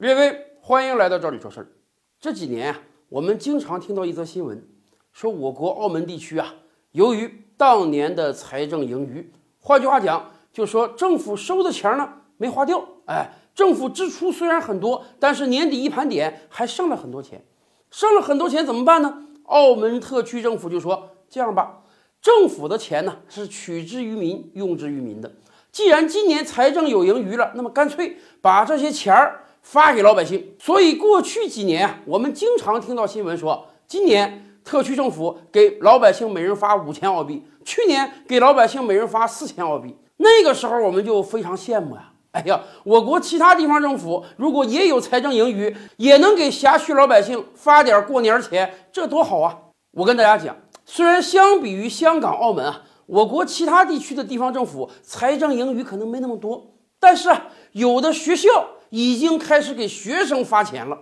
列位，欢迎来到这里说事儿。这几年啊，我们经常听到一则新闻，说我国澳门地区啊，由于当年的财政盈余，换句话讲，就说政府收的钱呢没花掉。哎，政府支出虽然很多，但是年底一盘点还剩了很多钱。剩了很多钱怎么办呢？澳门特区政府就说：这样吧，政府的钱呢是取之于民，用之于民的。既然今年财政有盈余了，那么干脆把这些钱儿发给老百姓。所以过去几年啊，我们经常听到新闻说，今年特区政府给老百姓每人发五千澳币，去年给老百姓每人发四千澳币。那个时候我们就非常羡慕呀！哎呀，我国其他地方政府如果也有财政盈余，也能给辖区老百姓发点过年钱，这多好啊！我跟大家讲，虽然相比于香港、澳门啊。我国其他地区的地方政府财政盈余可能没那么多，但是，有的学校已经开始给学生发钱了。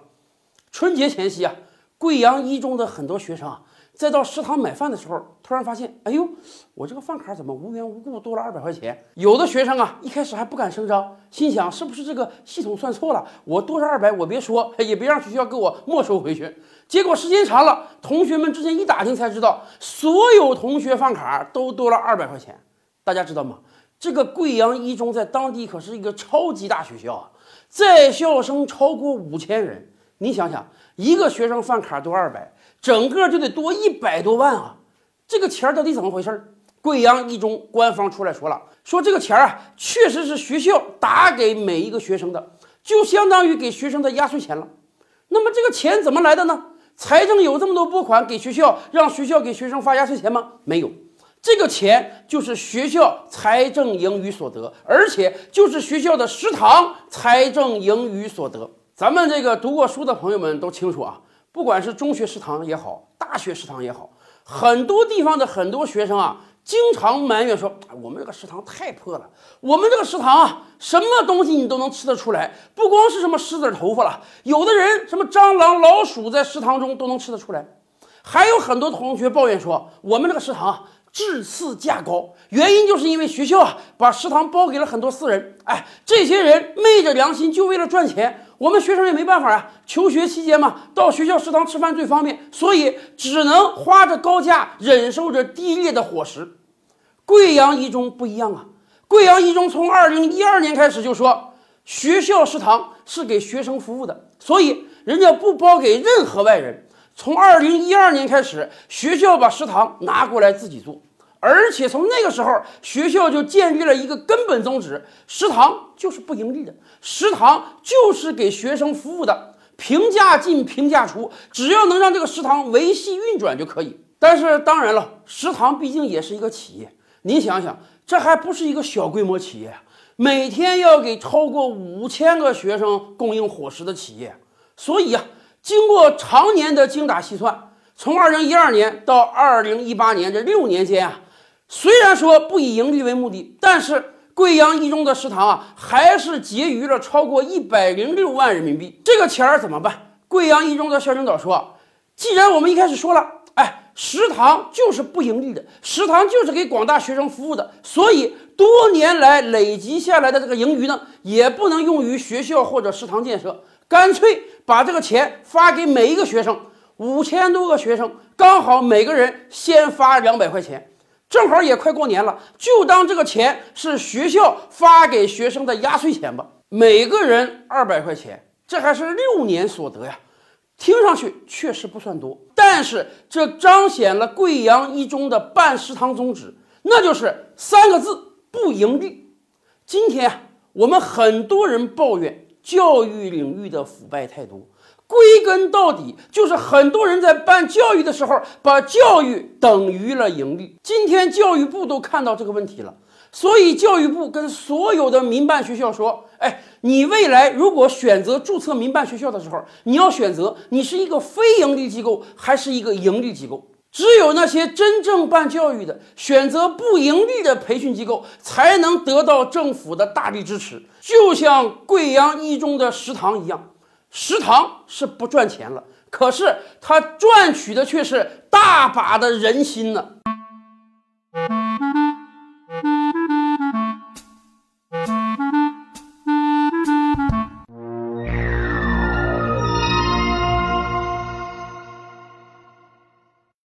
春节前夕啊，贵阳一中的很多学生啊。在到食堂买饭的时候，突然发现，哎呦，我这个饭卡怎么无缘无故多了二百块钱？有的学生啊，一开始还不敢声张，心想是不是这个系统算错了？我多了二百，我别说，也别让学校给我没收回去。结果时间长了，同学们之间一打听才知道，所有同学饭卡都多了二百块钱。大家知道吗？这个贵阳一中在当地可是一个超级大学校啊，在校生超过五千人。你想想，一个学生饭卡多二百。整个就得多一百多万啊！这个钱到底怎么回事？贵阳一中官方出来说了，说这个钱啊，确实是学校打给每一个学生的，就相当于给学生的压岁钱了。那么这个钱怎么来的呢？财政有这么多拨款给学校，让学校给学生发压岁钱吗？没有，这个钱就是学校财政盈余所得，而且就是学校的食堂财政盈余所得。咱们这个读过书的朋友们都清楚啊。不管是中学食堂也好，大学食堂也好，很多地方的很多学生啊，经常埋怨说：“我们这个食堂太破了，我们这个食堂啊，什么东西你都能吃得出来，不光是什么狮子头发了，有的人什么蟑螂、老鼠在食堂中都能吃得出来。”还有很多同学抱怨说：“我们这个食堂质次价高，原因就是因为学校啊把食堂包给了很多私人，哎，这些人昧着良心就为了赚钱。”我们学生也没办法啊，求学期间嘛，到学校食堂吃饭最方便，所以只能花着高价，忍受着低劣的伙食。贵阳一中不一样啊，贵阳一中从二零一二年开始就说，学校食堂是给学生服务的，所以人家不包给任何外人。从二零一二年开始，学校把食堂拿过来自己做。而且从那个时候，学校就建立了一个根本宗旨：食堂就是不盈利的，食堂就是给学生服务的，平价进，平价出，只要能让这个食堂维系运转就可以。但是当然了，食堂毕竟也是一个企业，您想想，这还不是一个小规模企业，每天要给超过五千个学生供应伙食的企业，所以啊，经过常年的精打细算，从二零一二年到二零一八年这六年间啊。虽然说不以盈利为目的，但是贵阳一中的食堂啊，还是结余了超过一百零六万人民币。这个钱儿怎么办？贵阳一中的校领导说：“既然我们一开始说了，哎，食堂就是不盈利的，食堂就是给广大学生服务的，所以多年来累积下来的这个盈余呢，也不能用于学校或者食堂建设，干脆把这个钱发给每一个学生，五千多个学生，刚好每个人先发两百块钱。”正好也快过年了，就当这个钱是学校发给学生的压岁钱吧。每个人二百块钱，这还是六年所得呀，听上去确实不算多，但是这彰显了贵阳一中的办食堂宗旨，那就是三个字：不盈利。今天我们很多人抱怨教育领域的腐败太多。归根到底，就是很多人在办教育的时候，把教育等于了盈利。今天教育部都看到这个问题了，所以教育部跟所有的民办学校说：“哎，你未来如果选择注册民办学校的时候，你要选择你是一个非盈利机构还是一个盈利机构。只有那些真正办教育的，选择不盈利的培训机构，才能得到政府的大力支持。就像贵阳一中的食堂一样。”食堂是不赚钱了，可是他赚取的却是大把的人心呢。